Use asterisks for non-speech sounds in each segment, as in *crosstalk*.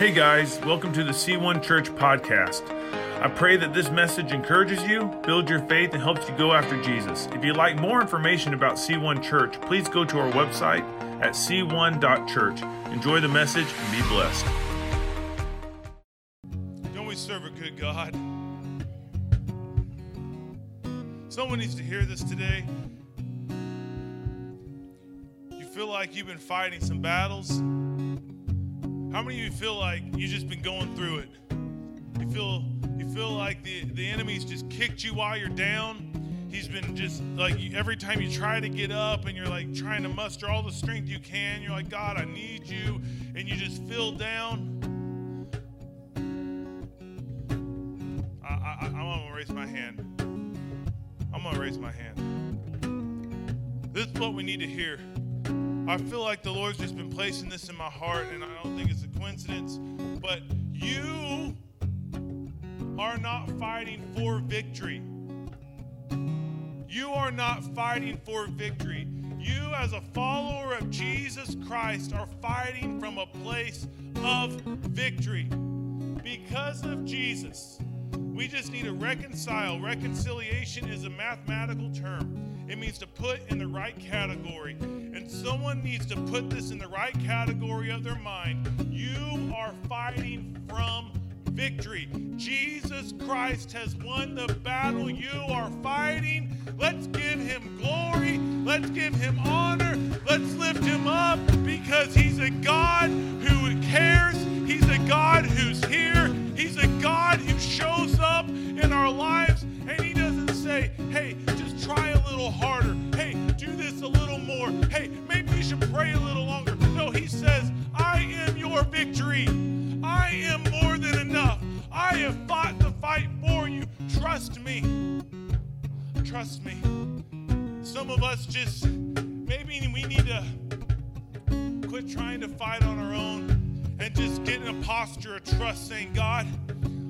Hey guys, welcome to the C1 Church podcast. I pray that this message encourages you, builds your faith, and helps you go after Jesus. If you'd like more information about C1 Church, please go to our website at c1.church. Enjoy the message and be blessed. Don't we serve a good God? Someone needs to hear this today. You feel like you've been fighting some battles. How many of you feel like you've just been going through it? You feel you feel like the, the enemy's just kicked you while you're down. He's been just like every time you try to get up and you're like trying to muster all the strength you can, you're like, God, I need you, and you just feel down. I, I, I'm gonna raise my hand. I'm gonna raise my hand. This is what we need to hear. I feel like the Lord's just been placing this in my heart, and I don't think it's a coincidence. But you are not fighting for victory. You are not fighting for victory. You, as a follower of Jesus Christ, are fighting from a place of victory. Because of Jesus, we just need to reconcile. Reconciliation is a mathematical term, it means to put in the right category. And someone needs to put this in the right category of their mind. You are fighting from victory. Jesus Christ has won the battle you are fighting. Let's give him glory. Let's give him honor. Let's lift him up because he's a God who cares. He's a God who's here. He's a God who shows up in our lives and he doesn't say, hey, just try a little harder. Hey, do this a little more. Hey, maybe you should pray a little longer. No, he says, I am your victory. I am more than enough. I have fought the fight for you. Trust me. Trust me. Some of us just, maybe we need to quit trying to fight on our own and just get in a posture of trust, saying, God,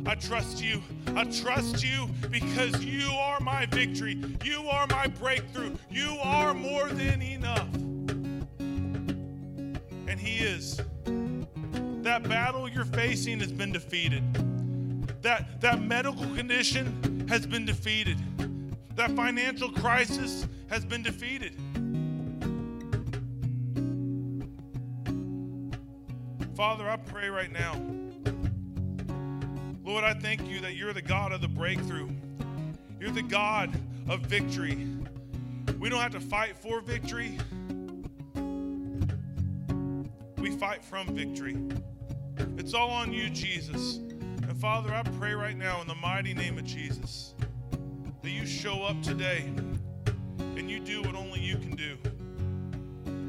I trust you. I trust you because you are my victory. You are my breakthrough. You are more than enough. And He is. That battle you're facing has been defeated. That, that medical condition has been defeated. That financial crisis has been defeated. Father, I pray right now. Lord, I thank you that you're the God of the breakthrough. You're the God of victory. We don't have to fight for victory, we fight from victory. It's all on you, Jesus. And Father, I pray right now in the mighty name of Jesus that you show up today and you do what only you can do.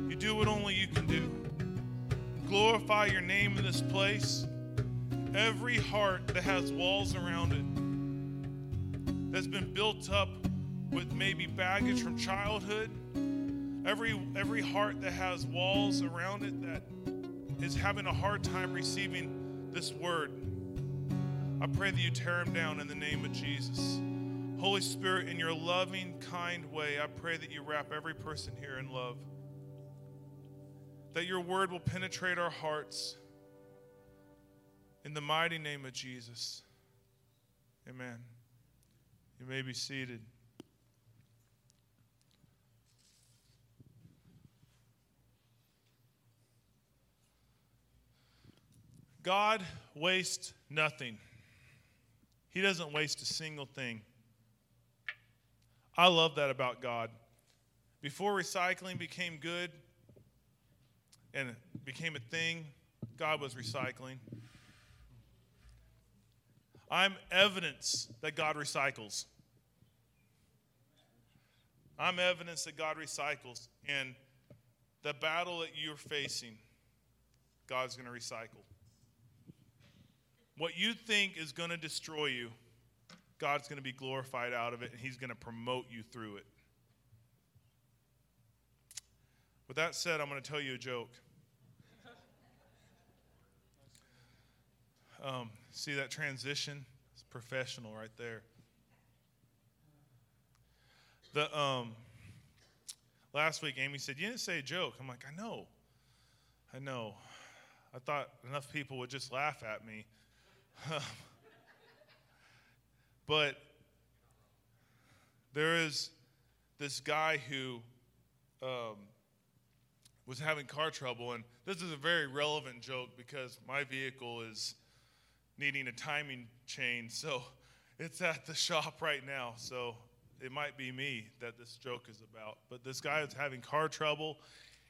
You do what only you can do. Glorify your name in this place. Every heart that has walls around it, that's been built up with maybe baggage from childhood, every, every heart that has walls around it that is having a hard time receiving this word, I pray that you tear them down in the name of Jesus. Holy Spirit, in your loving, kind way, I pray that you wrap every person here in love. That your word will penetrate our hearts. In the mighty name of Jesus. Amen. You may be seated. God wastes nothing. He doesn't waste a single thing. I love that about God. Before recycling became good and it became a thing, God was recycling. I'm evidence that God recycles. I'm evidence that God recycles. And the battle that you're facing, God's going to recycle. What you think is going to destroy you, God's going to be glorified out of it, and He's going to promote you through it. With that said, I'm going to tell you a joke. Um, see that transition? It's professional right there. The um, last week, Amy said, "You didn't say a joke." I'm like, "I know, I know." I thought enough people would just laugh at me. *laughs* but there is this guy who um, was having car trouble, and this is a very relevant joke because my vehicle is needing a timing change, so it's at the shop right now. So it might be me that this joke is about. But this guy is having car trouble,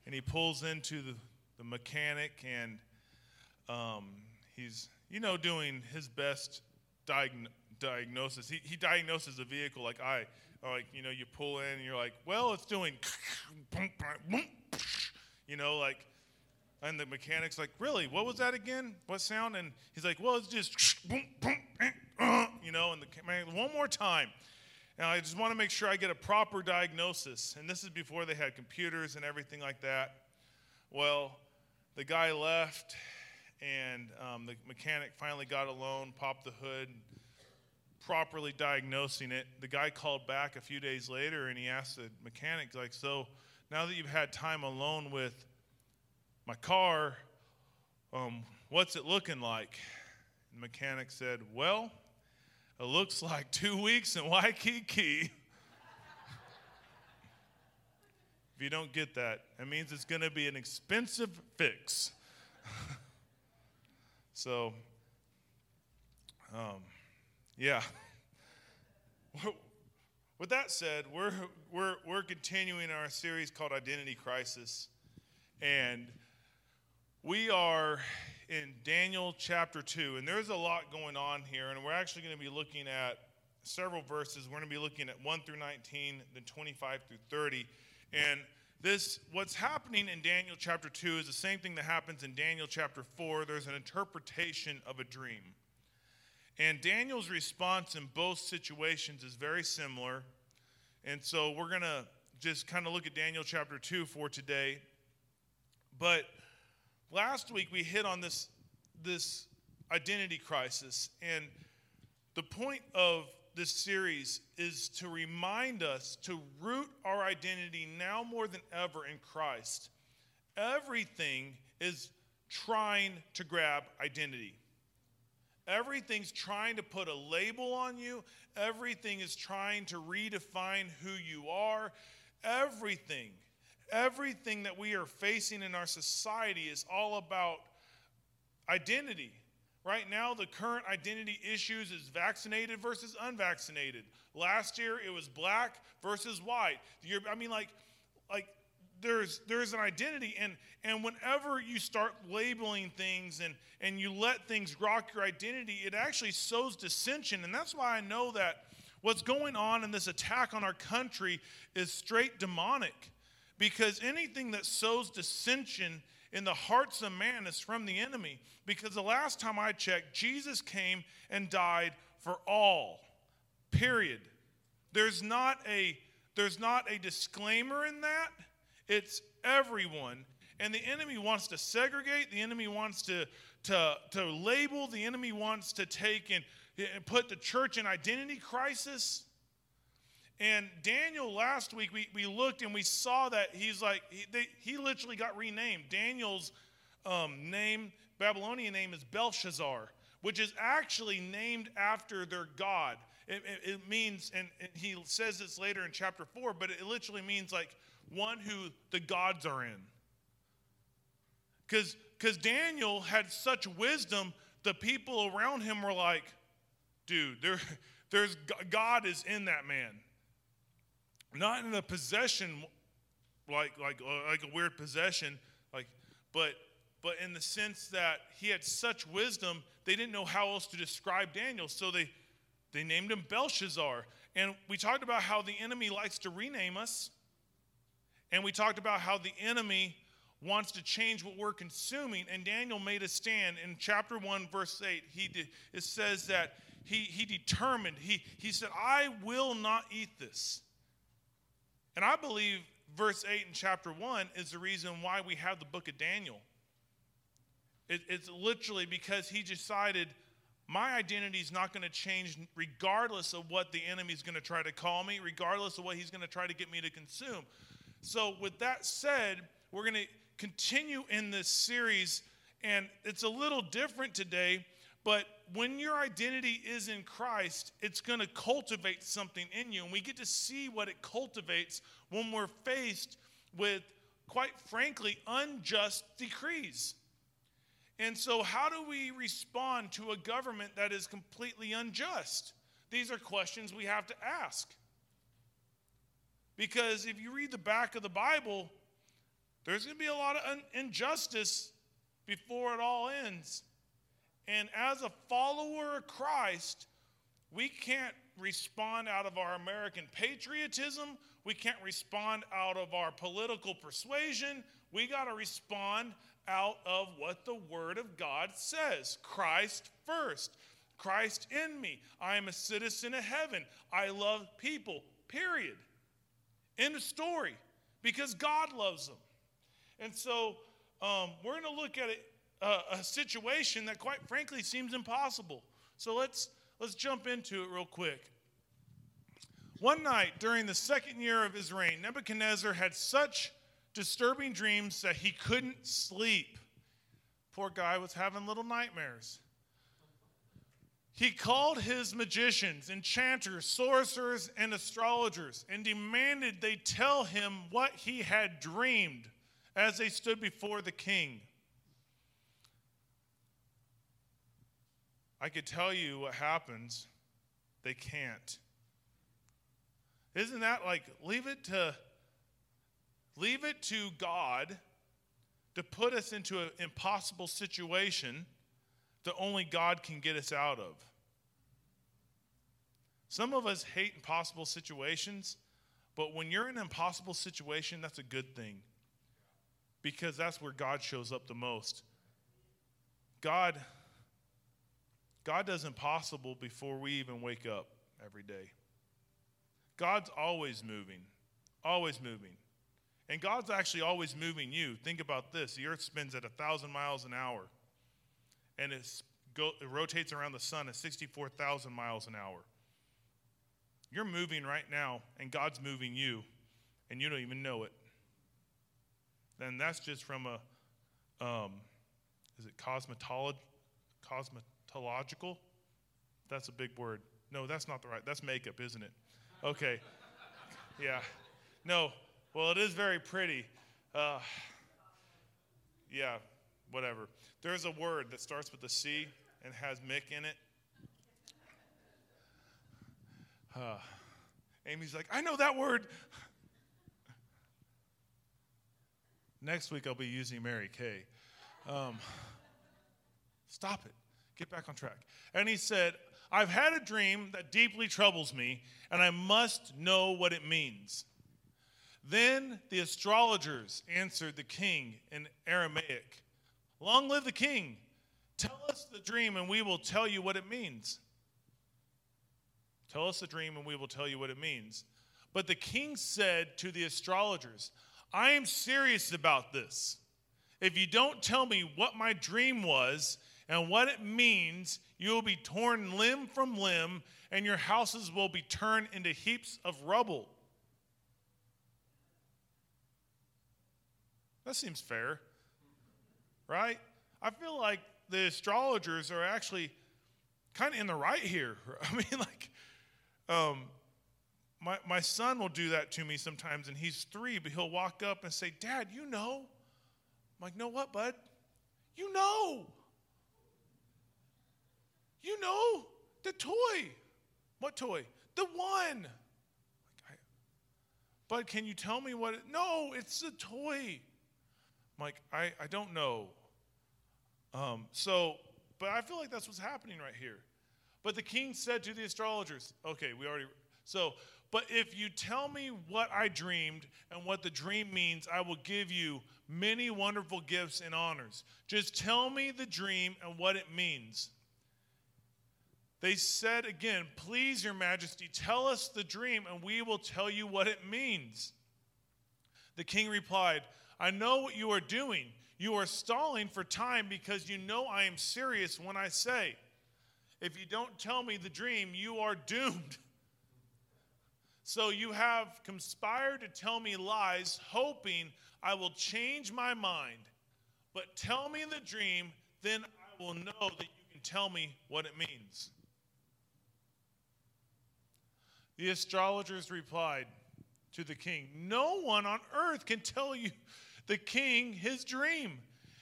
and he pulls into the, the mechanic, and um, he's, you know, doing his best diagn- diagnosis. He, he diagnoses a vehicle like I, like, you know, you pull in, and you're like, well, it's doing, *laughs* you know, like, and the mechanic's like, really, what was that again? What sound? And he's like, well, it's just, you know, and the man, one more time. And I just want to make sure I get a proper diagnosis. And this is before they had computers and everything like that. Well, the guy left, and um, the mechanic finally got alone, popped the hood, properly diagnosing it. The guy called back a few days later, and he asked the mechanic, like, so now that you've had time alone with my car, um, what's it looking like? The mechanic said, well, it looks like two weeks in Waikiki. if you don't get that, it means it's going to be an expensive fix. *laughs* so, um, yeah. With that said, we're, we're, we're continuing our series called Identity Crisis. And we are in Daniel chapter 2, and there's a lot going on here, and we're actually going to be looking at several verses. We're going to be looking at 1 through 19, then 25 through 30. And this, what's happening in Daniel chapter 2 is the same thing that happens in Daniel chapter 4. There's an interpretation of a dream. And Daniel's response in both situations is very similar. And so we're going to just kind of look at Daniel chapter 2 for today. But last week we hit on this, this identity crisis. And the point of this series is to remind us to root our identity now more than ever in Christ. Everything is trying to grab identity. Everything's trying to put a label on you. Everything is trying to redefine who you are. Everything everything that we are facing in our society is all about identity. Right now, the current identity issues is vaccinated versus unvaccinated. Last year, it was black versus white. I mean, like, like there's there's an identity, and and whenever you start labeling things and and you let things rock your identity, it actually sows dissension, and that's why I know that what's going on in this attack on our country is straight demonic. Because anything that sows dissension in the hearts of man is from the enemy. Because the last time I checked, Jesus came and died for all. Period. There's not a there's not a disclaimer in that. It's everyone. And the enemy wants to segregate, the enemy wants to, to, to label, the enemy wants to take and, and put the church in identity crisis. And Daniel, last week, we, we looked and we saw that he's like, he, they, he literally got renamed. Daniel's um, name, Babylonian name, is Belshazzar, which is actually named after their God. It, it, it means, and, and, he says this later in chapter 4, but it literally means like one who the gods are in. Because Daniel had such wisdom, the people around him were like, dude, there, *laughs* there's, God is in that man not in a possession like like uh, like a weird possession like but but in the sense that he had such wisdom they didn't know how else to describe daniel so they they named him belshazzar. And we talked about how the enemy likes to rename us and we talked about how the enemy wants to change what we're consuming and daniel made a stand. In chapter 1 verse 8 he it says that he, he determined he, he said i will not eat this and I believe verse 8 in chapter 1 is the reason why we have the book of Daniel. It, it's literally because he decided my identity is not going to change regardless of what the enemy is going to try to call me, regardless of what he's going to try to get me to consume. So, with that said, we're going to continue in this series And it's a little different today, but when your identity is in Christ, it's going to cultivate something in you. And we get to see what it cultivates when we're faced with, quite frankly, unjust decrees. And so, how do we respond to a government that is completely unjust? These are questions we have to ask. Because if you read the back of the Bible, there's going to be a lot of injustice before it all ends. And as a follower of Christ, we can't respond out of our American patriotism. We can't respond out of our political persuasion. We got to respond out of what the Word of God says Christ first. Christ in me. I am a citizen of heaven. I love people, period. End of story. Because God loves them. And so um, we're going to look at it, uh, a situation that, quite frankly, seems impossible. So let's let's jump into it real quick. One night during the second year of his reign, Nebuchadnezzar had such disturbing dreams that he couldn't sleep. Poor guy was having little nightmares. He called his magicians, enchanters, sorcerers, and astrologers and demanded they tell him what he had dreamed as they stood before the king. I could tell you what happens. They can't. Isn't that like leave it to leave it to God to put us into an impossible situation that only God can get us out of? Some of us hate impossible situations, but when you're in an impossible situation, that's a good thing because that's where God shows up the most. God God does impossible before we even wake up every day. God's always moving, always moving. And God's actually always moving you. Think about this the earth spins at 1,000 miles an hour, and go, it rotates around the sun at 64,000 miles an hour. You're moving right now, and God's moving you, and you don't even know it then that's just from a, um, is it cosmetolo- cosmetological? That's a big word. No, that's not the right. That's makeup, isn't it? Okay. Yeah. No. Well, it is very pretty. Uh, yeah. Whatever. There's a word that starts with a C and has Mick in it. Uh, Amy's like, I know that word. Next week, I'll be using Mary Kay. Um, stop it. Get back on track. And he said, I've had a dream that deeply troubles me, and I must know what it means. Then the astrologers answered the king in Aramaic Long live the king! Tell us the dream, and we will tell you what it means. Tell us the dream, and we will tell you what it means. But the king said to the astrologers, I am serious about this. If you don't tell me what my dream was and what it means, you will be torn limb from limb, and your houses will be turned into heaps of rubble. That seems fair, right? I feel like the astrologers are actually kind of in the right here. *laughs* I mean, like, um, my, my son will do that to me sometimes, and he's three, but he'll walk up and say, Dad, you know? I'm like, know what, bud? You know. You know the toy. What toy? The one. Bud, can you tell me what it, No, it's the toy. I'm like, I, I don't know. Um, so, but I feel like that's what's happening right here. But the king said to the astrologers, okay, we already, so but if you tell me what I dreamed and what the dream means, I will give you many wonderful gifts and honors. Just tell me the dream and what it means. They said again, Please, Your Majesty, tell us the dream and we will tell you what it means. The king replied, I know what you are doing. You are stalling for time because you know I am serious when I say, If you don't tell me the dream, you are doomed. *laughs* So you have conspired to tell me lies, hoping I will change my mind. But tell me the dream, then I will know that you can tell me what it means. The astrologers replied to the king, No one on earth can tell you, the king, his dream.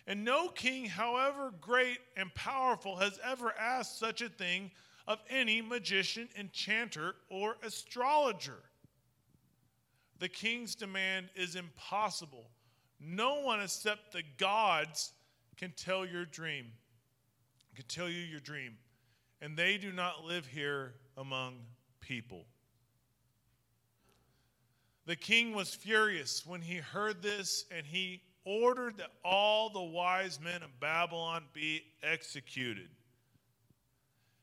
And no king, however great and powerful, has ever asked such a thing of any magician, enchanter, or astrologer. The king's demand is impossible. No one except the gods can tell your dream, can tell you your dream. And they do not live here among people. The king was furious when he heard this, and he ordered that all the wise men of Babylon be executed.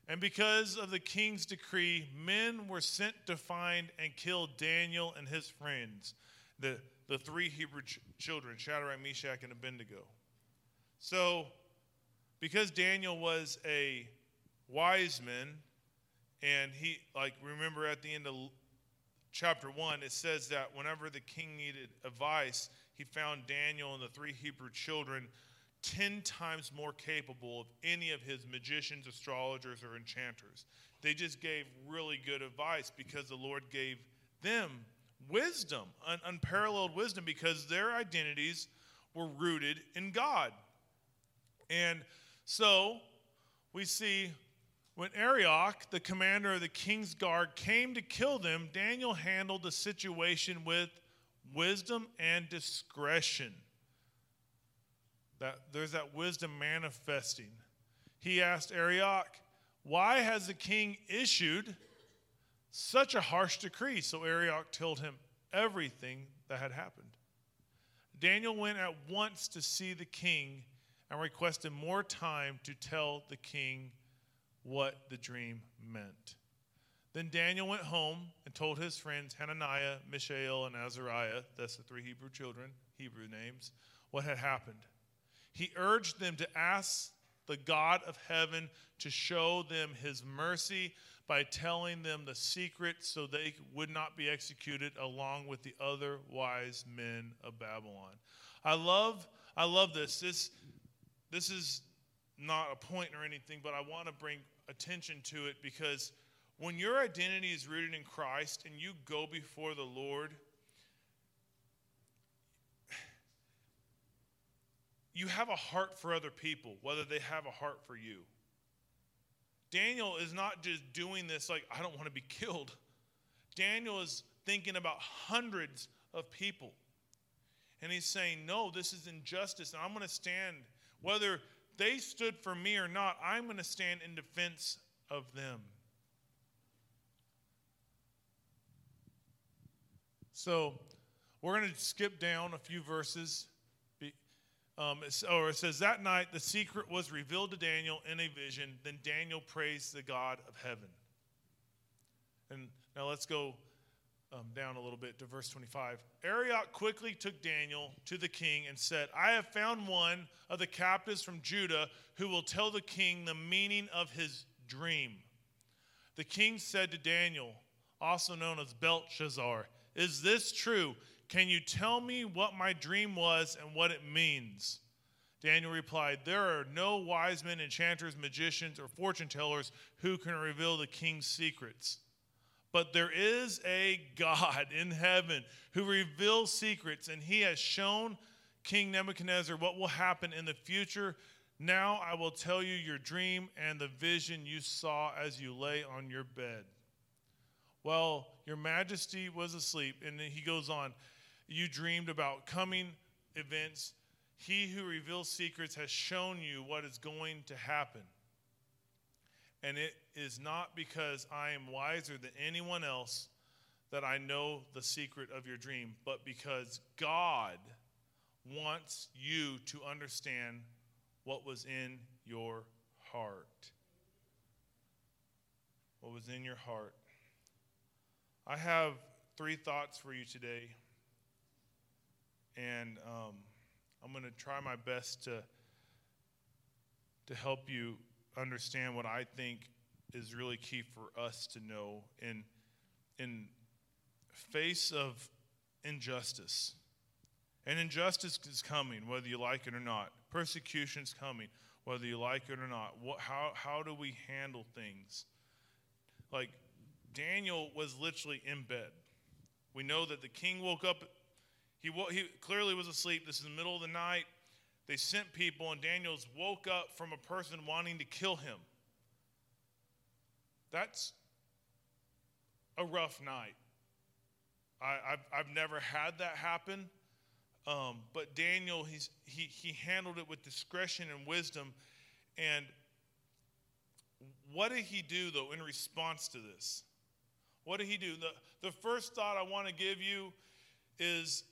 And because of the king's decree, men were sent to find and kill Daniel and his friends, the, the three Hebrew ch- children, Shadrach, Meshach, and Abednego. So, because Daniel was a wise man, and he, like, remember at the end of chapter 1, it says that whenever the king needed advice, he found Daniel and the three Hebrew children 10 times more capable of any of his magicians, astrologers, or enchanters. They just gave really good advice because the Lord gave them wisdom, un- unparalleled wisdom, because their identities were rooted in God. And so we see when Arioch, the commander of the king's guard, came to kill them, Daniel handled the situation with wisdom and discretion. That there's that wisdom manifesting. He asked Arioch, "Why has the king issued such a harsh decree?" So Arioch told him everything that had happened. Daniel went at once to see the king and requested more time to tell the king what the dream meant. Then Daniel went home and told his friends Hananiah, Mishael, and Azariah, that's the three Hebrew children, Hebrew names, what had happened. He urged them to ask the God of heaven to show them his mercy by telling them the secret so they would not be executed along with the other wise men of Babylon. I love I love this. This this is not a point or anything, but I want to bring attention to it because when your identity is rooted in Christ and you go before the Lord, you have a heart for other people, whether they have a heart for you. Daniel is not just doing this like, I don't want to be killed. Daniel is thinking about hundreds of people. And he's saying, No, this is injustice, and I'm going to stand, whether they stood for me or not, I'm going to stand in defense of them. So we're going to skip down a few verses. Um, or it says, That night the secret was revealed to Daniel in a vision. Then Daniel praised the God of heaven. And now let's go um, down a little bit to verse 25. Arioch quickly took Daniel to the king and said, I have found one of the captives from Judah who will tell the king the meaning of his dream. The king said to Daniel, also known as Belshazzar, Is this true? Can you tell me what my dream was and what it means? Daniel replied, There are no wise men, enchanters, magicians, or fortune tellers who can reveal the king's secrets. But there is a God in heaven who reveals secrets, and he has shown King Nebuchadnezzar what will happen in the future. Now I will tell you your dream and the vision you saw as you lay on your bed. Well, your majesty was asleep, and then he goes on, you dreamed about coming events. He who reveals secrets has shown you what is going to happen. And it is not because I am wiser than anyone else that I know the secret of your dream, but because God wants you to understand what was in your heart. What was in your heart. I have three thoughts for you today. And um, I'm going to try my best to, to help you understand what I think is really key for us to know in, in face of injustice And injustice is coming, whether you like it or not. Persecution is coming, whether you like it or not. What, how, how do we handle things? Like, Daniel was literally in bed. We know that the king woke up. He, he clearly was asleep. This is the middle of the night. They sent people, and Daniel's woke up from a person wanting to kill him. That's a rough night. I, have I've never had that happen. Um, but Daniel, he's, he, he handled it with discretion and wisdom. And what did he do, though, in response to this? What did he do? The, the first thought I want to give you is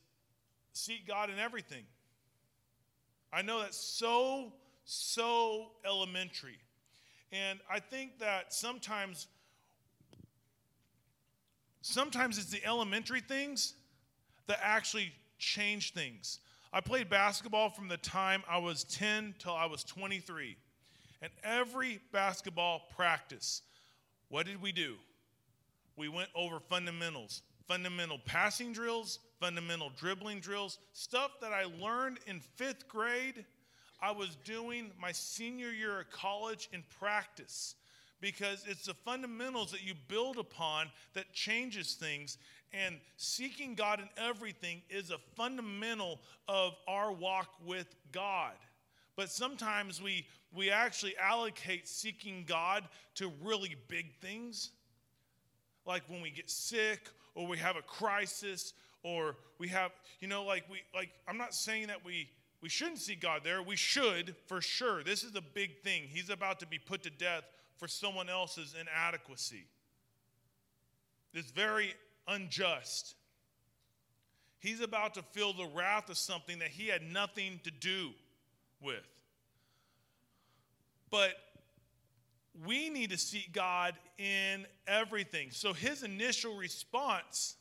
seek God in everything. I know that's so, so elementary. And I think that sometimes, sometimes it's the elementary things that actually change things. I played basketball from the time I was 10 till I was 23. And every basketball practice, what did we do? We went over fundamentals, fundamental passing drills, fundamental dribbling drills, stuff that I learned in fifth grade. I was doing my senior year of college in practice because it's the fundamentals that you build upon that changes things and seeking God in everything is a fundamental of our walk with God. But sometimes we, we actually allocate seeking God to really big things, like when we get sick or we have a crisis or we have, you know, like we like I'm not saying that we we shouldn't see God there. We should for sure. This is a big thing. He's about to be put to death for someone else's inadequacy. It's very unjust. He's about to feel the wrath of something that he had nothing to do with. But we need to seek God in everything. So his initial response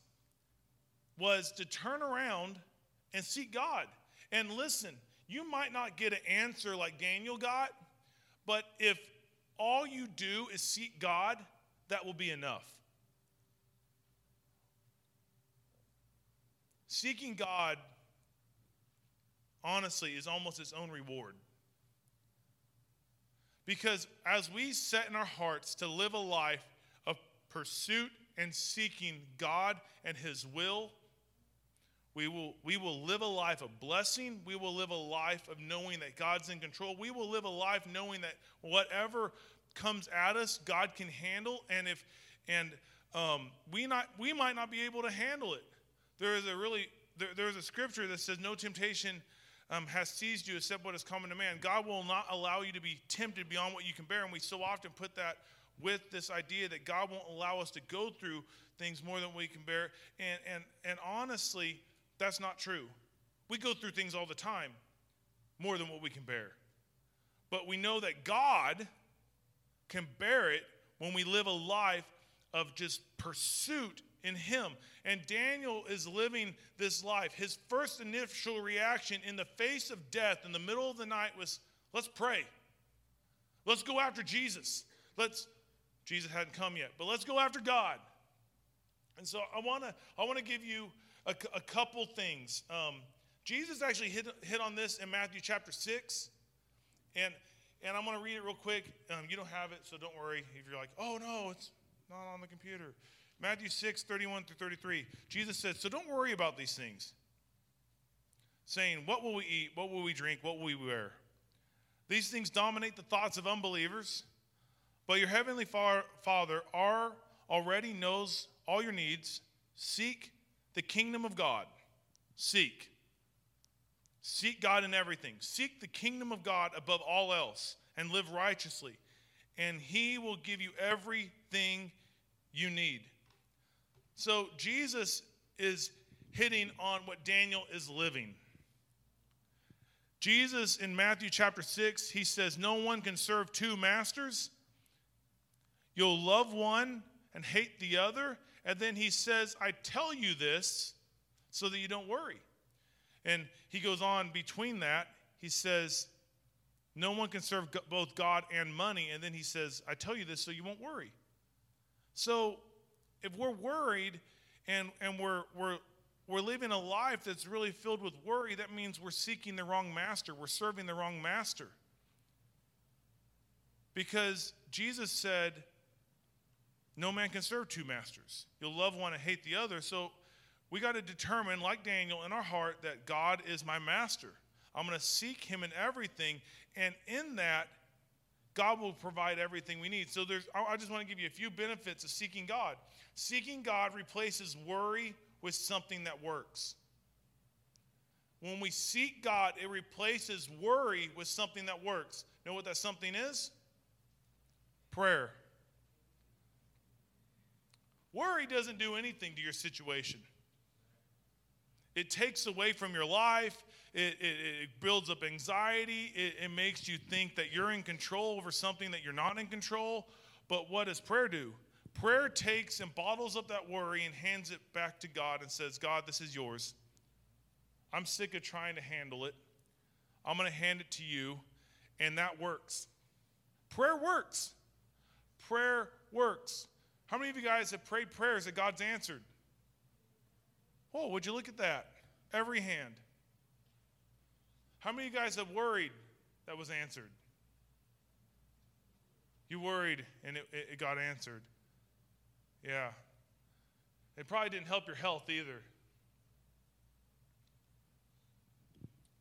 was to turn around and seek God. And listen, you might not get an answer like Daniel got, but if all you do is seek God, that will be enough. Seeking God, honestly, is almost its own reward. Because as we set in our hearts to live a life of pursuit and seeking God and His will, we will, we will live a life of blessing. We will live a life of knowing that God's in control. We will live a life knowing that whatever comes at us, God can handle. And if and um, we not we might not be able to handle it. There is a really there, there's a scripture that says, "No temptation um, has seized you except what is common to man." God will not allow you to be tempted beyond what you can bear, and we so often put that with this idea that God won't allow us to go through things more than we can bear. And and and honestly, that's not true. We go through things all the time, more than what we can bear. But we know that God can bear it when we live a life of just pursuit in him. And Daniel is living this life. His first initial reaction in the face of death in the middle of the night was, let's pray. Let's go after Jesus. Let's Jesus hadn't come yet, but let's go after God. And so I want to I want to give you a, a couple things. Um, Jesus actually hit, hit on this in Matthew chapter 6. And, and I'm going to read it real quick. Um, you don't have it, so don't worry if you're like, oh no, it's not on the computer. Matthew 6, 31 through 33. Jesus said, So don't worry about these things, saying, What will we eat? What will we drink? What will we wear? These things dominate the thoughts of unbelievers, but your heavenly Father already knows all your needs. Seek the kingdom of God. Seek. Seek God in everything. Seek the kingdom of God above all else and live righteously, and He will give you everything you need. So Jesus is hitting on what Daniel is living. Jesus in Matthew chapter 6, he says, No one can serve two masters. You'll love one and hate the other. And then he says, I tell you this so that you don't worry. And he goes on between that, he says, No one can serve both God and money. And then he says, I tell you this so you won't worry. So if we're worried and, and we're, we're we're living a life that's really filled with worry, that means we're seeking the wrong master. We're serving the wrong master. Because Jesus said, no man can serve two masters. You'll love one and hate the other. So we got to determine, like Daniel, in our heart, that God is my master. I'm going to seek him in everything. And in that, God will provide everything we need. So there's I just want to give you a few benefits of seeking God. Seeking God replaces worry with something that works. When we seek God, it replaces worry with something that works. Know what that something is? Prayer. Worry doesn't do anything to your situation. It takes away from your life. It, it, it builds up anxiety. It, it makes you think that you're in control over something that you're not in control. But what does prayer do? Prayer takes and bottles up that worry and hands it back to God and says, God, this is yours. I'm sick of trying to handle it. I'm going to hand it to you. And that works. Prayer works. Prayer works. How many of you guys have prayed prayers that God's answered? Oh, would you look at that? Every hand. How many of you guys have worried that was answered? You worried and it, it got answered. Yeah. It probably didn't help your health either.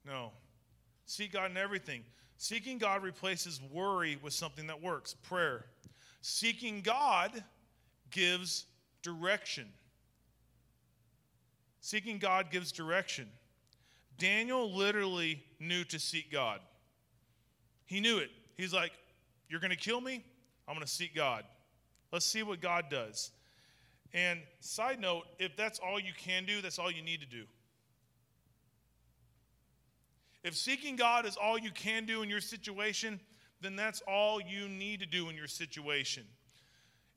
No. Seek God in everything. Seeking God replaces worry with something that works prayer. Seeking God gives direction. Seeking God gives direction. Daniel literally knew to seek God. He knew it. He's like, You're going to kill me? I'm going to seek God. Let's see what God does. And side note, if that's all you can do, that's all you need to do. If seeking God is all you can do in your situation, then that's all you need to do in your situation.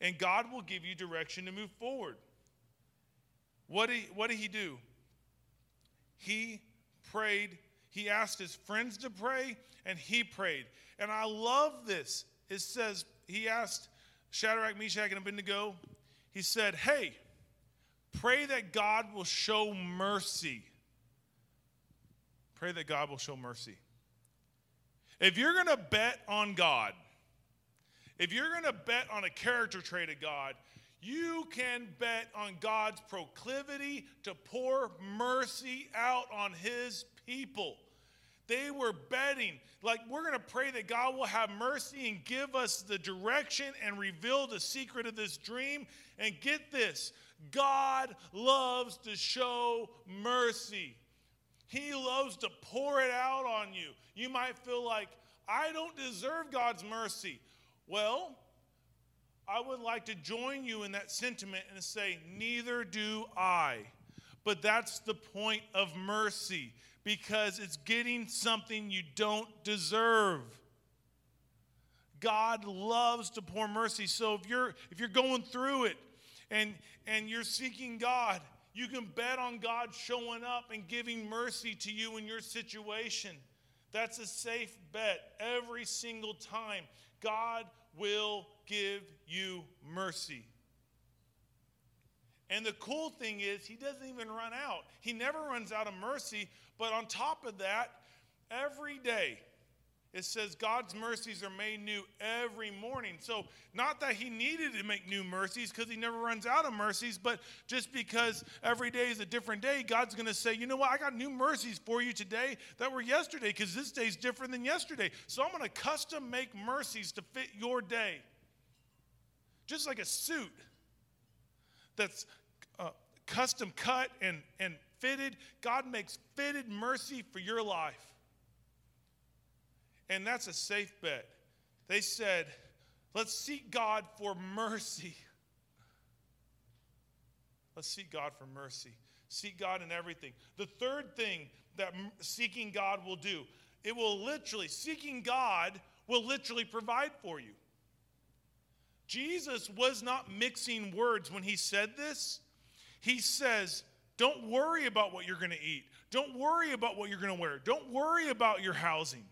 And God will give you direction to move forward. What did, what did he do? He prayed. He asked his friends to pray, and he prayed. And I love this. It says, he asked Shadrach, Meshach, and Abednego, he said, Hey, pray that God will show mercy. Pray that God will show mercy. If you're going to bet on God, if you're going to bet on a character trait of God, you can bet on God's proclivity to pour mercy out on his people. They were betting, like, we're going to pray that God will have mercy and give us the direction and reveal the secret of this dream. And get this God loves to show mercy, He loves to pour it out on you. You might feel like, I don't deserve God's mercy. Well, I would like to join you in that sentiment and say, Neither do I. But that's the point of mercy because it's getting something you don't deserve. God loves to pour mercy. So if you're if you're going through it and and you're seeking God, you can bet on God showing up and giving mercy to you in your situation. That's a safe bet every single time. God will give you mercy. And the cool thing is, he doesn't even run out. He never runs out of mercy. But on top of that, every day, it says God's mercies are made new every morning. So, not that he needed to make new mercies because he never runs out of mercies, but just because every day is a different day, God's going to say, you know what, I got new mercies for you today that were yesterday because this day's different than yesterday. So, I'm going to custom make mercies to fit your day. Just like a suit that's uh, custom cut and, and fitted, God makes fitted mercy for your life. And that's a safe bet. They said, let's seek God for mercy. Let's seek God for mercy. Seek God in everything. The third thing that seeking God will do, it will literally, seeking God will literally provide for you. Jesus was not mixing words when he said this. He says, Don't worry about what you're going to eat. Don't worry about what you're going to wear. Don't worry about your housing.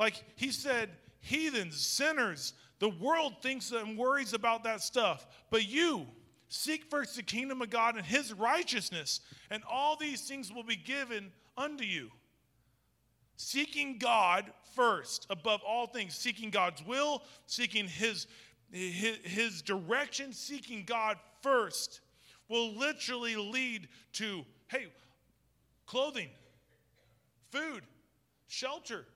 Like he said, heathens, sinners, the world thinks and worries about that stuff. But you, Seek first the kingdom of God and his righteousness, and all these things will be given unto you. Seeking God first, above all things, seeking God's will, seeking his, his, his direction, seeking God first will literally lead to hey, clothing, food, shelter.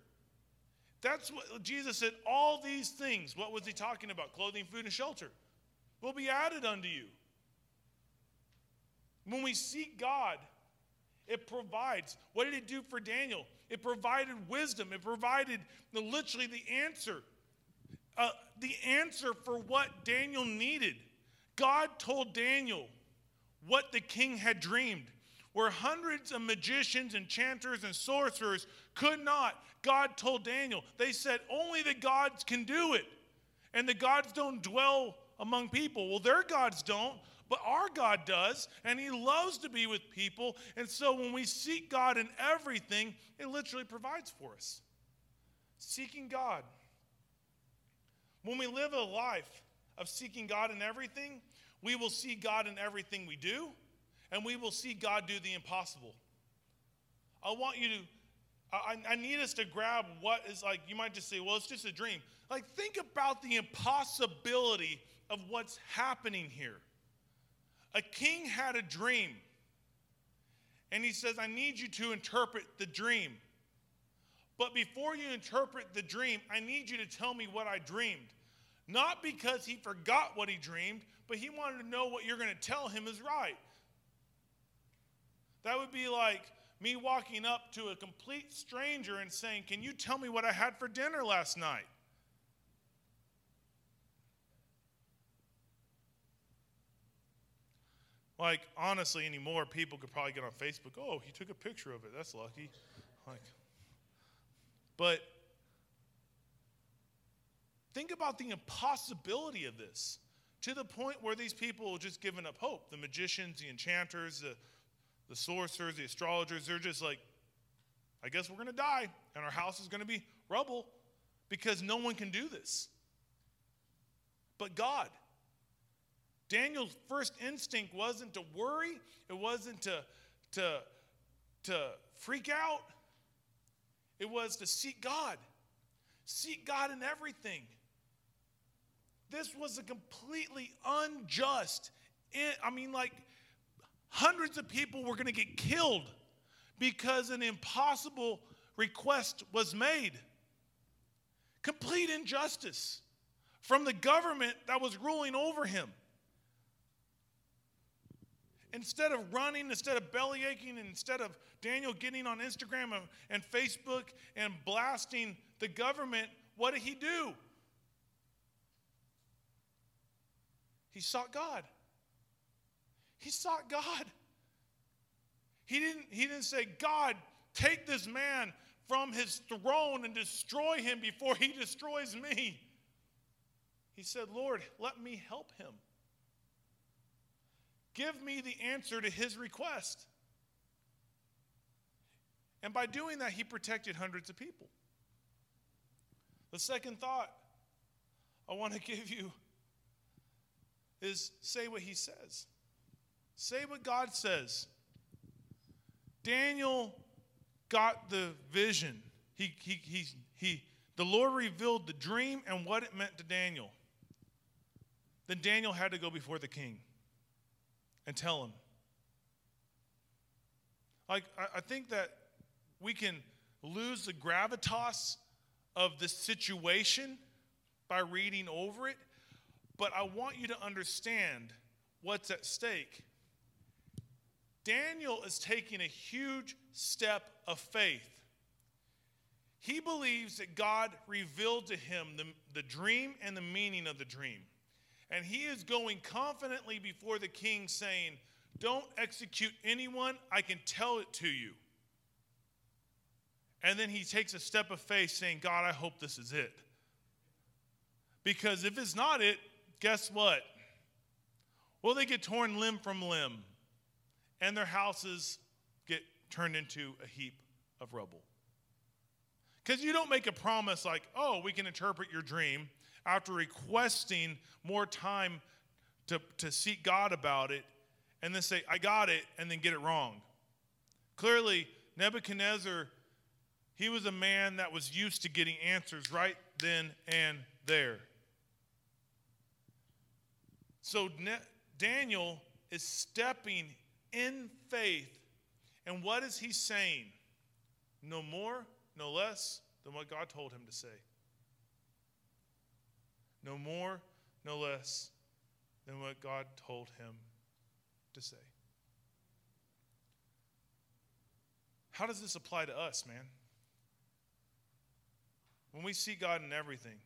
That's what Jesus said. All these things, what was he talking about? Clothing, food, and shelter will be added unto you. When we seek God, it provides. What did it do for Daniel? It provided wisdom. It provided the, literally the answer. Uh, the answer for what Daniel needed. God told Daniel what the king had dreamed. Where hundreds of magicians, enchanters, and sorcerers could not, God told Daniel, they said, only the gods can do it. And the gods don't dwell among people. Well, their gods don't, but our God does, and He loves to be with people. And so when we seek God in everything, it literally provides for us. Seeking God. When we live a life of seeking God in everything, we will see God in everything we do, and we will see God do the impossible. I want you to, I, I need us to grab what is like, you might just say, well, it's just a dream. Like, think about the impossibility of what's happening here. A king had a dream, and he says, I need you to interpret the dream. But before you interpret the dream, I need you to tell me what I dreamed. Not because he forgot what he dreamed, but he wanted to know what you're going to tell him is right. That would be like me walking up to a complete stranger and saying, Can you tell me what I had for dinner last night? Like, honestly, anymore, people could probably get on Facebook, oh, he took a picture of it. That's lucky. Like, but think about the impossibility of this to the point where these people have just given up hope. The magicians, the enchanters, the, the sorcerers, the astrologers, they're just like, I guess we're going to die and our house is going to be rubble because no one can do this. But God, Daniel's first instinct wasn't to worry, it wasn't to, to, to freak out, it was to seek God. Seek God in everything. This was a completely unjust, I mean, like hundreds of people were going to get killed because an impossible request was made. Complete injustice from the government that was ruling over him. Instead of running, instead of belly aching, instead of Daniel getting on Instagram and Facebook and blasting the government, what did he do? He sought God. He sought God. He didn't, he didn't say, God, take this man from his throne and destroy him before he destroys me. He said, Lord, let me help him. Give me the answer to his request. And by doing that, he protected hundreds of people. The second thought I want to *laughs* give you is say what he says. Say what God says. Daniel got the vision. He, he, he, he, the Lord revealed the dream and what it meant to Daniel. Then Daniel had to go before the king and tell him. Like, I, I think that we can lose the gravitas of the situation by reading over it, but I want you to understand what's at stake. Daniel is taking a huge step of faith. He believes that God revealed to him the, the dream and the meaning of the dream. And he is going confidently before the king, saying, Don't execute anyone, I can tell it to you. And then he takes a step of faith, saying, God, I hope this is it. Because if it's not it, guess what? Well, they get torn limb from limb, and their houses get turned into a heap of rubble. Because you don't make a promise like, oh, we can interpret your dream after requesting more time to, to seek God about it and then say, I got it, and then get it wrong. Clearly, Nebuchadnezzar, he was a man that was used to getting answers right then and there. So ne- Daniel is stepping in faith. And what is he saying? No more, no less than what God told him to say. No more, no less than what God told him to say. How does this apply to us, man? When we see God in everything,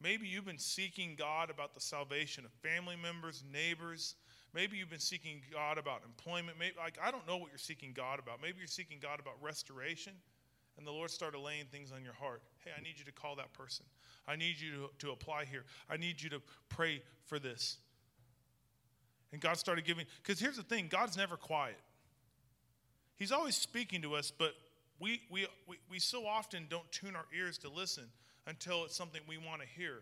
maybe you've been seeking God about the salvation of family members, neighbors. Maybe you've been seeking God about employment. Maybe, like, I don't know what you're seeking God about. Maybe you're seeking God about restoration, and the Lord started laying things on your heart. Hey, I need you to call that person. I need you to, to apply here. I need you to pray for this. And God started giving, because here's the thing God's never quiet. He's always speaking to us, but we, we, we, we so often don't tune our ears to listen until it's something we want to hear.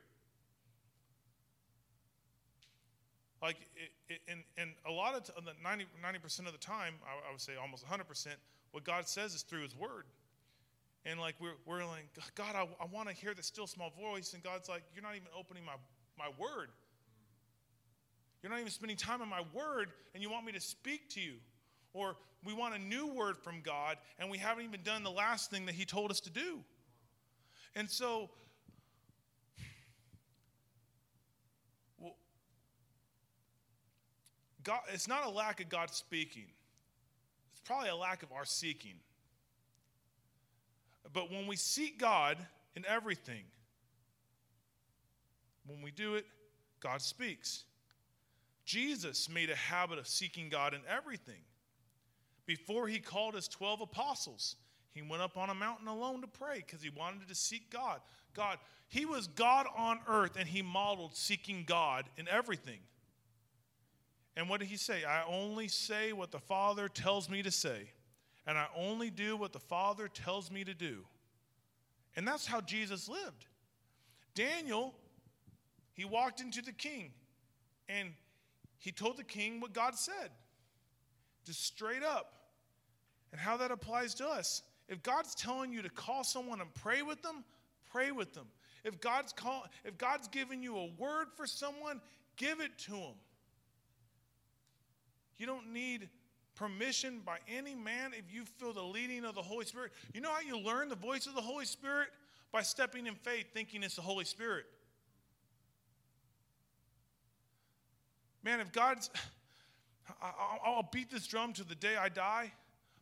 Like, and, and a lot of, t- 90, 90% of the time, I, I would say almost 100%, what God says is through His Word. And like, we're, we're like, God, I, I want to hear the still small voice. And God's like, You're not even opening my, my Word. You're not even spending time on my Word, and you want me to speak to you. Or we want a new word from God, and we haven't even done the last thing that He told us to do. And so, well, God, it's not a lack of God speaking, it's probably a lack of our seeking. But when we seek God in everything, when we do it, God speaks. Jesus made a habit of seeking God in everything. Before he called his 12 apostles, he went up on a mountain alone to pray because he wanted to seek God. God, he was God on earth and he modeled seeking God in everything. And what did he say? I only say what the Father tells me to say, and I only do what the Father tells me to do. And that's how Jesus lived. Daniel, he walked into the king and he told the king what God said, just straight up. And how that applies to us. If God's telling you to call someone and pray with them, pray with them. If God's call, if God's giving you a word for someone, give it to them. You don't need permission by any man if you feel the leading of the Holy Spirit. You know how you learn the voice of the Holy Spirit? By stepping in faith, thinking it's the Holy Spirit. Man, if God's, I'll beat this drum to the day I die.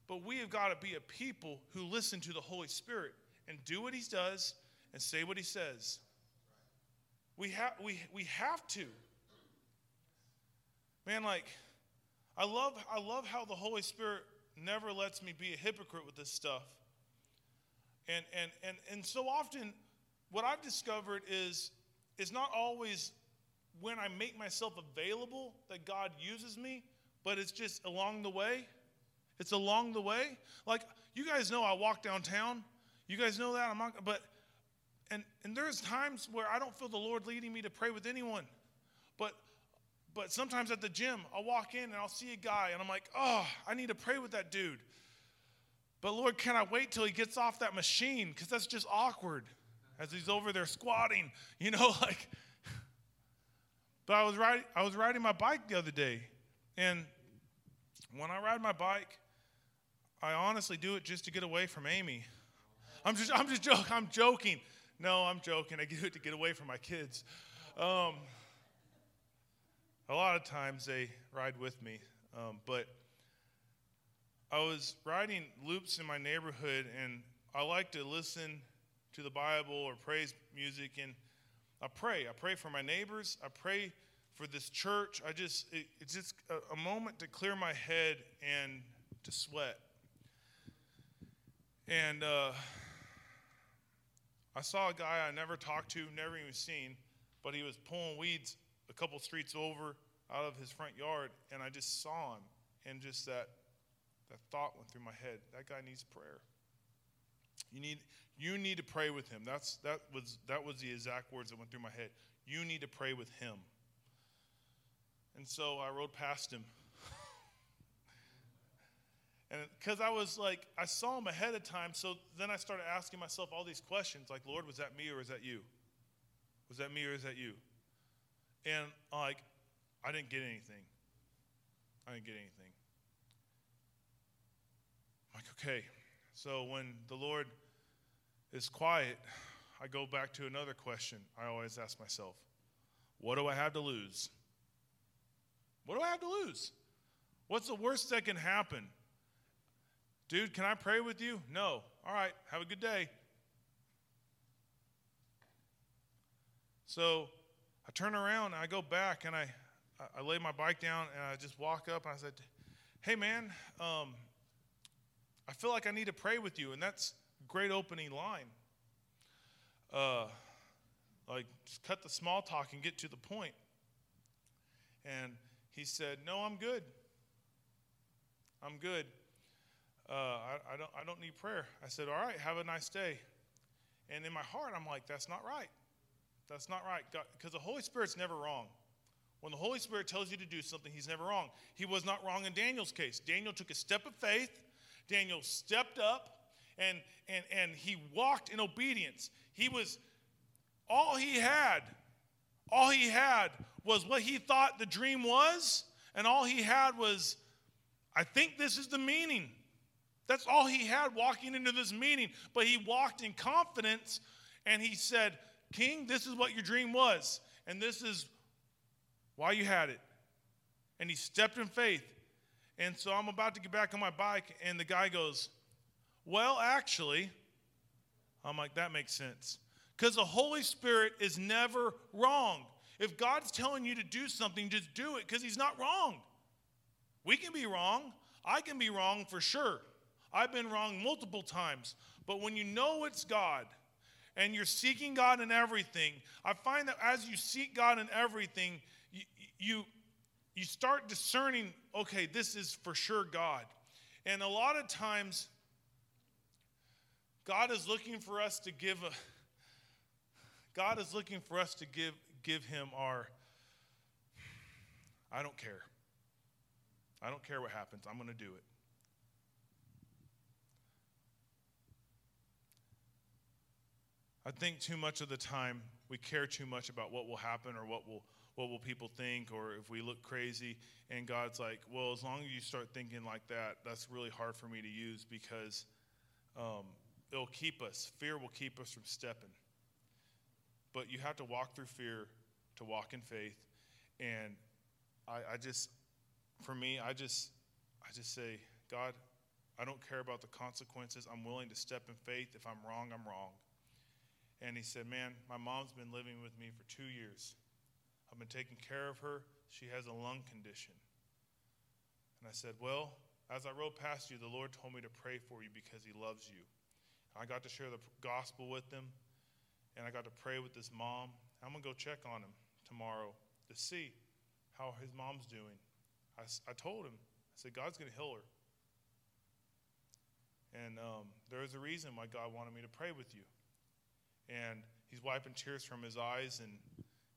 But we have got to be a people who listen to the Holy Spirit and do what He does and say what He says. We, have we, we have to. Man, like, I love, I love how the Holy Spirit never lets me be a hypocrite with this stuff. And, and, and, and so often, what I've discovered is it's not always when I make myself available that God uses me, but it's just along the way. It's along the way. Like you guys know, I walk downtown. You guys know that. I'm not, but and and there's times where I don't feel the Lord leading me to pray with anyone, but sometimes at the gym, I'll walk in and I'll see a guy and I'm like, oh, I need to pray with that dude. But Lord, can I wait till he gets off that machine? Because that's just awkward as he's over there squatting, you know, *laughs* like. But I was riding, I was riding my bike the other day, and when I ride my bike, I honestly do it just to get away from Amy. I'm just, I'm just joking. I'm joking. No, I'm joking. I do it to get away from my kids. Um, a lot of times they ride with me, um, but I was riding loops in my neighborhood, and I like to listen to the Bible or praise music, and I pray. I pray for my neighbors. I pray for this church. I just, it, it's just a, a moment to clear my head and to sweat. And uh, I saw a guy I never talked to, never even seen, but he was pulling weeds a couple streets over out of his front yard, and I just saw him, and just that that thought went through my head. That guy needs prayer. You need you need to pray with him. That's that was that was the exact words that went through my head. You need to pray with him. And so I rode past him. *laughs* and because I was like, I saw him ahead of time, so then I started asking myself all these questions like, Lord, was that me or was that you? Was that me or is that you? And like, I didn't get anything. I didn't get anything. I'm like, okay. So when the Lord is quiet, I go back to another question I always ask myself What do I have to lose? What do I have to lose? What's the worst that can happen? Dude, can I pray with you? No. All right, have a good day. So I turn around and I go back and I, I lay my bike down and I just walk up and I said, Hey man, um, I feel like I need to pray with you. And that's great opening line. Uh, like, just cut the small talk and get to the point. And he said, No, I'm good. I'm good. Uh, I, I, don't, I don't need prayer. I said, All right, have a nice day. And in my heart, I'm like, That's not right. That's not right. Because the Holy Spirit's never wrong. When the Holy Spirit tells you to do something, He's never wrong. He was not wrong in Daniel's case. Daniel took a step of faith, Daniel stepped up, and, and, and he walked in obedience. He was, all he had, all he had was what he thought the dream was, and all he had was, I think this is the meaning. That's all he had walking into this meeting. But he walked in confidence and he said, King, this is what your dream was, and this is why you had it. And he stepped in faith. And so I'm about to get back on my bike, and the guy goes, Well, actually, I'm like, That makes sense. Because the Holy Spirit is never wrong. If God's telling you to do something, just do it because He's not wrong. We can be wrong. I can be wrong for sure. I've been wrong multiple times. But when you know it's God and you're seeking God in everything, I find that as you seek God in everything, you, you, you start discerning okay, this is for sure God. And a lot of times, God is looking for us to give a God is looking for us to give give him our I don't care. I don't care what happens. I'm going to do it. I think too much of the time we care too much about what will happen or what will what will people think or if we look crazy and God's like, well, as long as you start thinking like that, that's really hard for me to use because um, it'll keep us. Fear will keep us from stepping. But you have to walk through fear to walk in faith. And I, I just, for me, I just, I just say, God, I don't care about the consequences. I'm willing to step in faith. If I'm wrong, I'm wrong. And he said, Man, my mom's been living with me for two years. I've been taking care of her. She has a lung condition. And I said, Well, as I rode past you, the Lord told me to pray for you because he loves you. I got to share the gospel with them, and I got to pray with this mom. I'm going to go check on him tomorrow to see how his mom's doing. I, I told him, I said, God's going to heal her. And um, there is a reason why God wanted me to pray with you. And he's wiping tears from his eyes, and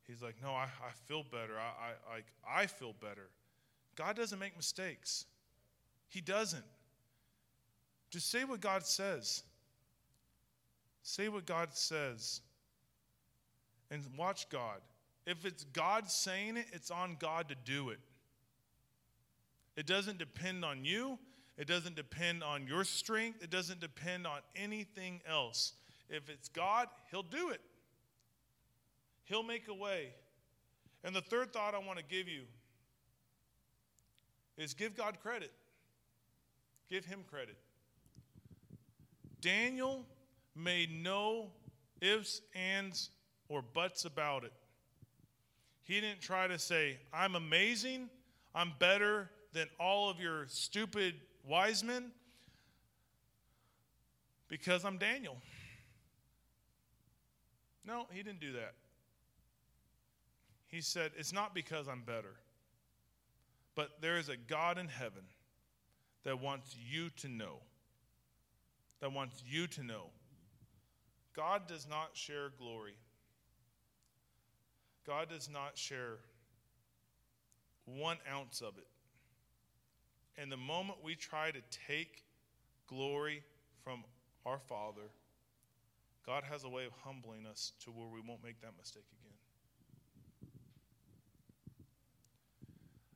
he's like, No, I, I feel better. I, I, like, I feel better. God doesn't make mistakes, He doesn't. Just say what God says. Say what God says and watch God. If it's God saying it, it's on God to do it. It doesn't depend on you. It doesn't depend on your strength. It doesn't depend on anything else. If it's God, He'll do it. He'll make a way. And the third thought I want to give you is give God credit. Give Him credit. Daniel made no ifs, ands, or buts about it. He didn't try to say, I'm amazing, I'm better than all of your stupid wise men because I'm Daniel. No, he didn't do that. He said, It's not because I'm better, but there is a God in heaven that wants you to know. That wants you to know. God does not share glory. God does not share one ounce of it. And the moment we try to take glory from our Father, God has a way of humbling us to where we won't make that mistake again.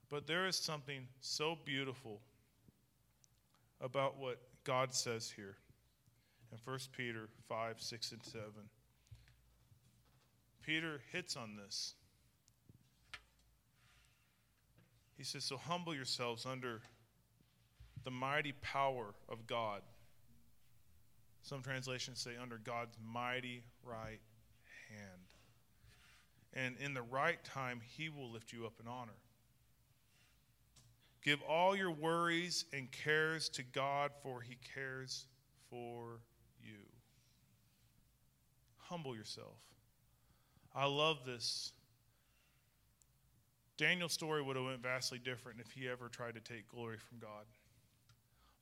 But there is something so beautiful about what God says here in 1 Peter 5, 6, and 7. Peter hits on this. He says, So humble yourselves under the mighty power of God. Some translations say, under God's mighty right hand. And in the right time, He will lift you up in honor. Give all your worries and cares to God, for He cares for you. Humble yourself. I love this. Daniel's story would have went vastly different if he ever tried to take glory from God.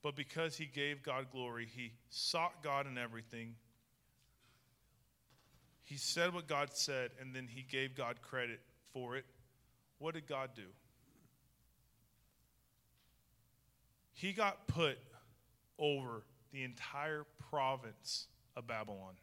But because he gave God glory, he sought God in everything. He said what God said, and then he gave God credit for it. What did God do? He got put over the entire province of Babylon.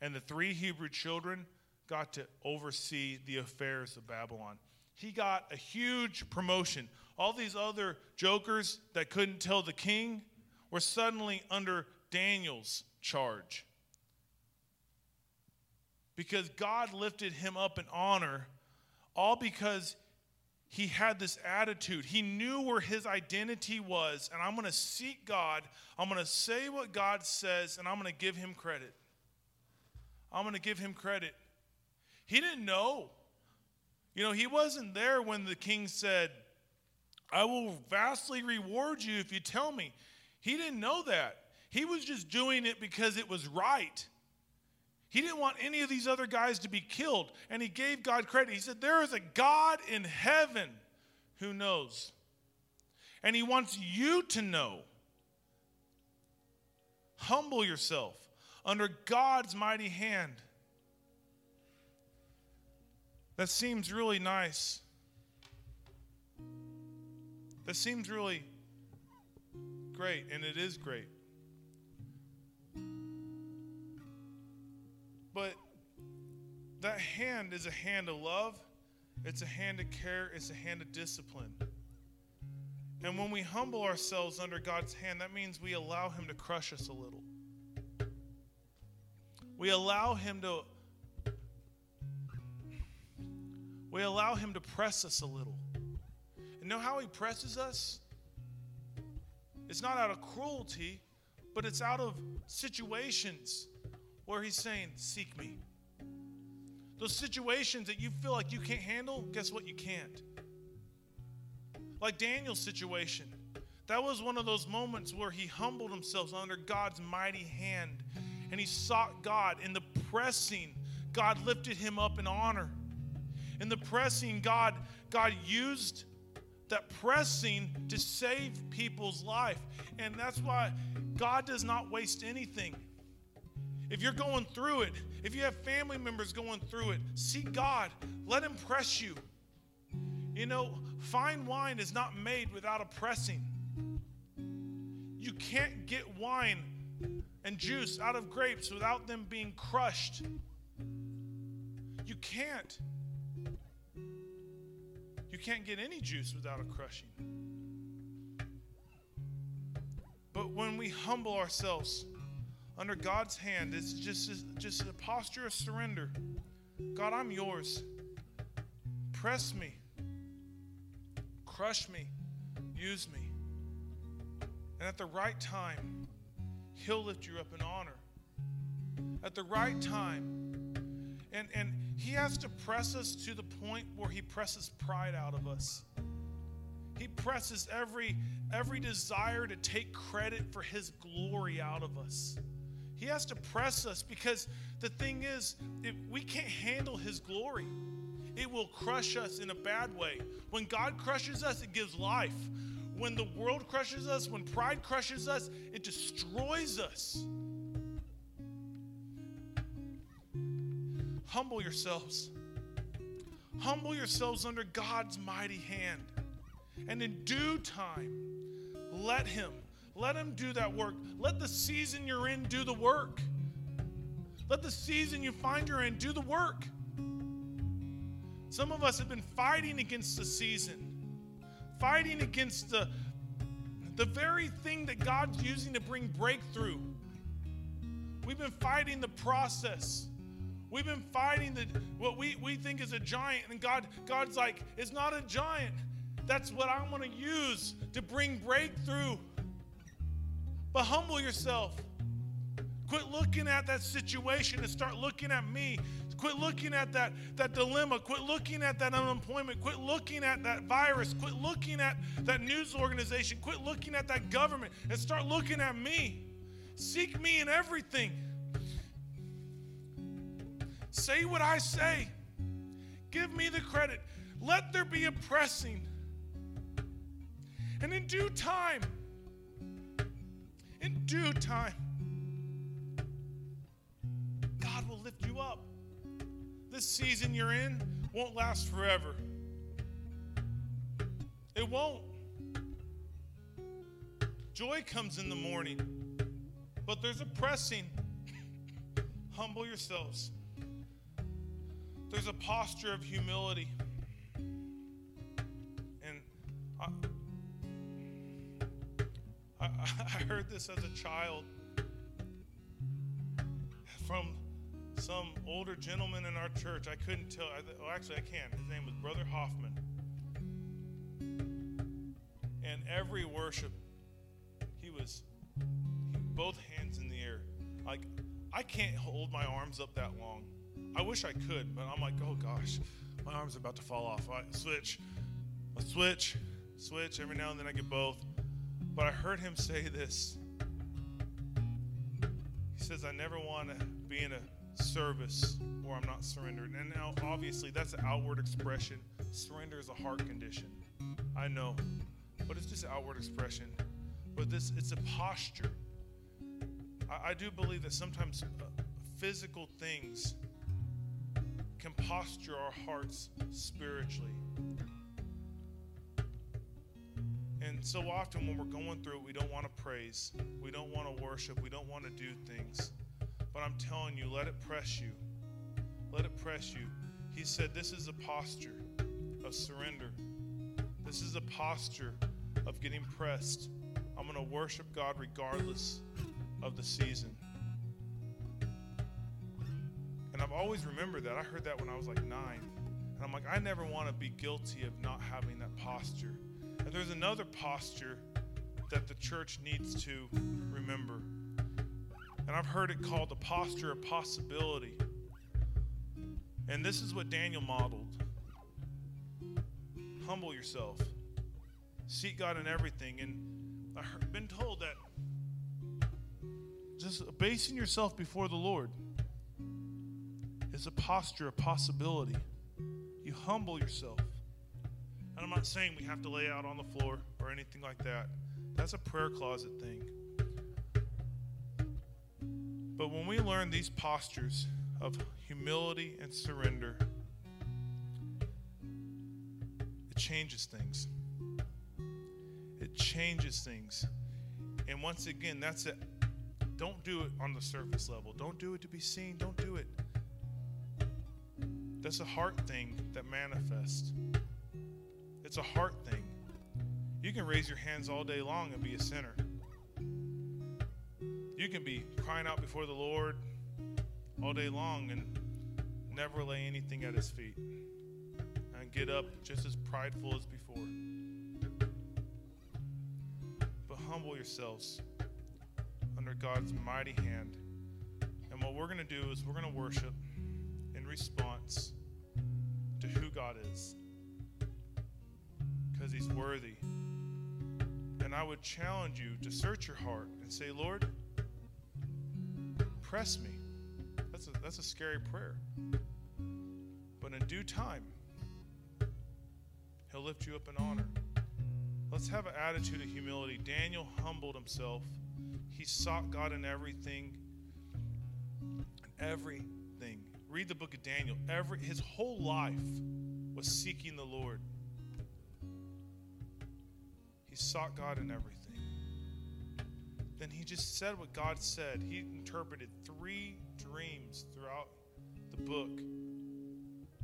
And the three Hebrew children got to oversee the affairs of Babylon. He got a huge promotion. All these other jokers that couldn't tell the king were suddenly under Daniel's charge. Because God lifted him up in honor, all because he had this attitude. He knew where his identity was, and I'm going to seek God. I'm going to say what God says, and I'm going to give him credit. I'm going to give him credit. He didn't know. You know, he wasn't there when the king said, I will vastly reward you if you tell me. He didn't know that. He was just doing it because it was right. He didn't want any of these other guys to be killed, and he gave God credit. He said, There is a God in heaven who knows. And he wants you to know. Humble yourself under God's mighty hand. That seems really nice. That seems really great, and it is great. But that hand is a hand of love, it's a hand of care, it's a hand of discipline. And when we humble ourselves under God's hand, that means we allow Him to crush us a little. We allow Him to we allow Him to press us a little. And know how He presses us? It's not out of cruelty, but it's out of situations where He's saying, Seek me. Those situations that you feel like you can't handle, guess what? You can't. Like Daniel's situation. That was one of those moments where he humbled himself under God's mighty hand and he sought God. In the pressing, God lifted him up in honor. In the pressing, God, God used that pressing to save people's life. And that's why God does not waste anything. If you're going through it, if you have family members going through it, seek God. Let Him press you. You know, fine wine is not made without a pressing. You can't get wine and juice out of grapes without them being crushed. You can't. You can't get any juice without a crushing. But when we humble ourselves under God's hand, it's just, just a posture of surrender. God, I'm yours. Press me, crush me, use me. And at the right time, He'll lift you up in honor. At the right time, and, and he has to press us to the point where he presses pride out of us. He presses every, every desire to take credit for his glory out of us. He has to press us because the thing is, if we can't handle his glory. It will crush us in a bad way. When God crushes us, it gives life. When the world crushes us, when pride crushes us, it destroys us. Humble yourselves Humble yourselves under God's mighty hand. And in due time, let Him, let Him do that work. Let the season you're in do the work. Let the season you find you're in do the work. Some of us have been fighting against the season, fighting against the, the very thing that God's using to bring breakthrough. We've been fighting the process. We've been fighting the what we, we think is a giant, and God, God's like, it's not a giant. That's what I want to use to bring breakthrough. But humble yourself. Quit looking at that situation and start looking at me. Quit looking at that, that dilemma. Quit looking at that unemployment. Quit looking at that virus. Quit looking at that news organization. Quit looking at that government and start looking at me. Seek me in everything. Say what I say. Give me the credit. Let there be a pressing. And in due time, in due time, God will lift you up. This season you're in won't last forever. It won't. Joy comes in the morning, but there's a pressing. *laughs* Humble yourselves. There's a posture of humility. And I, I, *laughs* I heard this as a child from some older gentleman in our church. I couldn't tell. Well, actually, I can. His name was Brother Hoffman. And every worship, he was both hands in the air. Like, I can't hold my arms up that long. I wish I could, but I'm like, oh gosh, my arm's about to fall off. I switch, I switch, switch. Every now and then I get both. But I heard him say this. He says, I never want to be in a service where I'm not surrendered. And now, obviously, that's an outward expression. Surrender is a heart condition. I know, but it's just an outward expression. But this, it's a posture. I, I do believe that sometimes uh, physical things can posture our hearts spiritually. And so often when we're going through it, we don't want to praise, we don't want to worship, we don't want to do things. But I'm telling you, let it press you. Let it press you. He said, This is a posture of surrender. This is a posture of getting pressed. I'm going to worship God regardless of the season. Always remember that. I heard that when I was like nine. And I'm like, I never want to be guilty of not having that posture. And there's another posture that the church needs to remember. And I've heard it called the posture of possibility. And this is what Daniel modeled humble yourself, seek God in everything. And I've been told that just basing yourself before the Lord is a posture, a possibility. You humble yourself. And I'm not saying we have to lay out on the floor or anything like that. That's a prayer closet thing. But when we learn these postures of humility and surrender, it changes things. It changes things. And once again, that's it. Don't do it on the surface level. Don't do it to be seen. Don't do it that's a heart thing that manifests. It's a heart thing. You can raise your hands all day long and be a sinner. You can be crying out before the Lord all day long and never lay anything at his feet and get up just as prideful as before. But humble yourselves under God's mighty hand. And what we're going to do is we're going to worship in response to who God is because He's worthy. And I would challenge you to search your heart and say, Lord, press me. That's a, that's a scary prayer. But in due time, He'll lift you up in honor. Let's have an attitude of humility. Daniel humbled himself. He sought God in everything, every Read the book of Daniel. Every his whole life was seeking the Lord. He sought God in everything. Then he just said what God said. He interpreted three dreams throughout the book,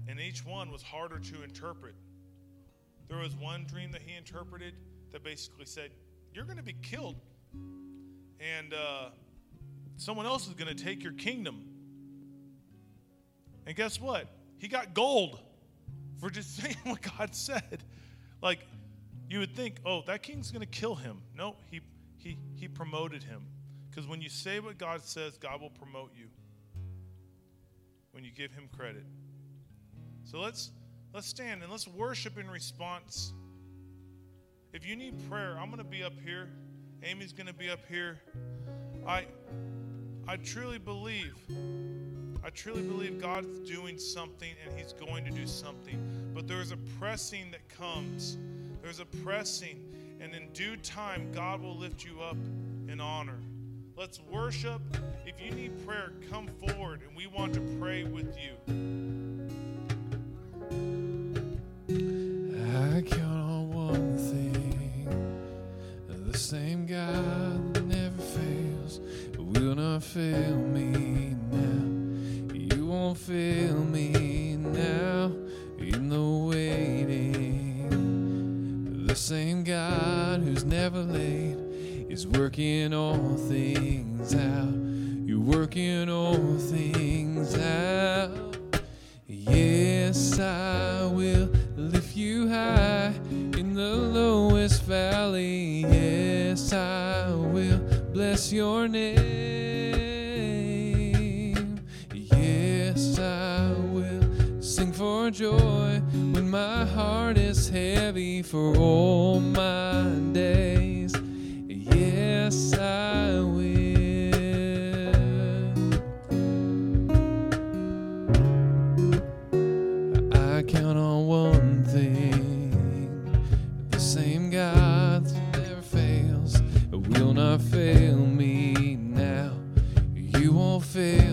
and each one was harder to interpret. There was one dream that he interpreted that basically said, You're going to be killed, and uh, someone else is going to take your kingdom. And guess what? He got gold for just *laughs* saying what God said. Like, you would think, oh, that king's going to kill him. No, he, he, he promoted him. Because when you say what God says, God will promote you when you give him credit. So let's let's stand and let's worship in response. If you need prayer, I'm going to be up here. Amy's going to be up here. I I truly believe I truly believe God's doing something and he's going to do something. But there's a pressing that comes. There's a pressing and in due time God will lift you up in honor. Let's worship. If you need prayer, come forward and we want to pray with you. I count on one thing the same God that never fails will not fail me won't fail me now in the waiting. The same God who's never late is working all things out. You're working all things out. Yes, I will lift you high in the lowest valley. Yes, I will bless your name. For joy when my heart is heavy for all my days. Yes, I will. I count on one thing the same God that never fails will not fail me now. You won't fail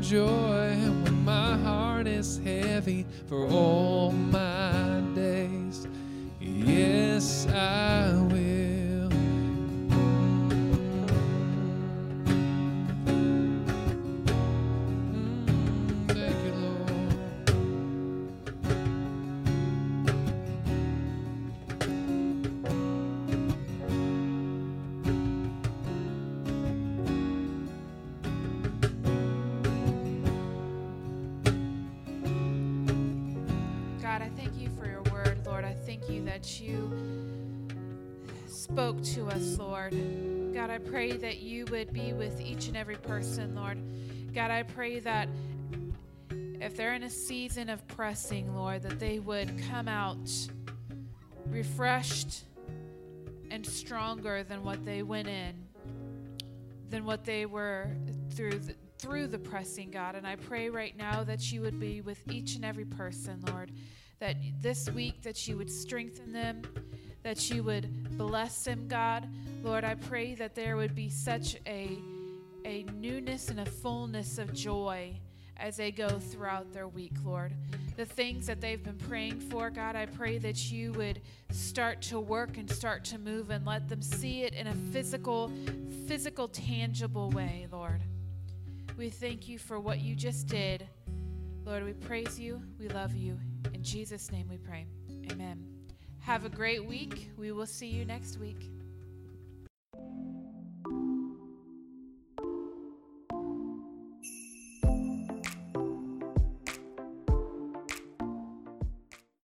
joy when my heart is heavy for all my days. Yes, I will. I pray that you would be with each and every person, Lord. God, I pray that if they're in a season of pressing, Lord, that they would come out refreshed and stronger than what they went in, than what they were through the, through the pressing, God. And I pray right now that you would be with each and every person, Lord. That this week that you would strengthen them, that you would bless them, God. Lord, I pray that there would be such a a newness and a fullness of joy as they go throughout their week, Lord. The things that they've been praying for, God, I pray that you would start to work and start to move and let them see it in a physical, physical, tangible way, Lord. We thank you for what you just did. Lord, we praise you. We love you. In Jesus' name we pray. Amen. Have a great week. We will see you next week.